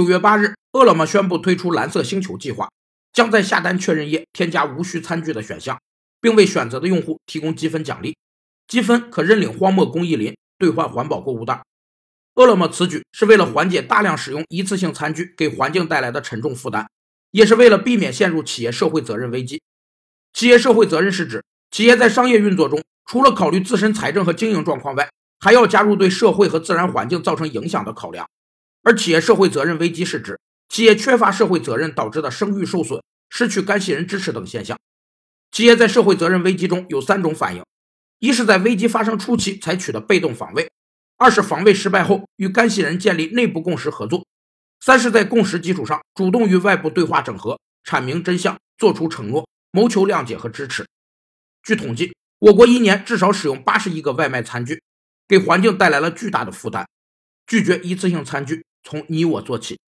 九月八日，饿了么宣布推出蓝色星球计划，将在下单确认页添加无需餐具的选项，并为选择的用户提供积分奖励，积分可认领荒漠公益林兑换环保购物袋。饿了么此举是为了缓解大量使用一次性餐具给环境带来的沉重负担，也是为了避免陷入企业社会责任危机。企业社会责任是指企业在商业运作中，除了考虑自身财政和经营状况外，还要加入对社会和自然环境造成影响的考量。而企业社会责任危机是指企业缺乏社会责任导致的声誉受损、失去干系人支持等现象。企业在社会责任危机中有三种反应：一是在危机发生初期采取的被动防卫；二是防卫失败后与干系人建立内部共识合作；三是在共识基础上主动与外部对话整合，阐明真相，做出承诺，谋求谅解和支持。据统计，我国一年至少使用八十亿个外卖餐具，给环境带来了巨大的负担。拒绝一次性餐具。从你我做起。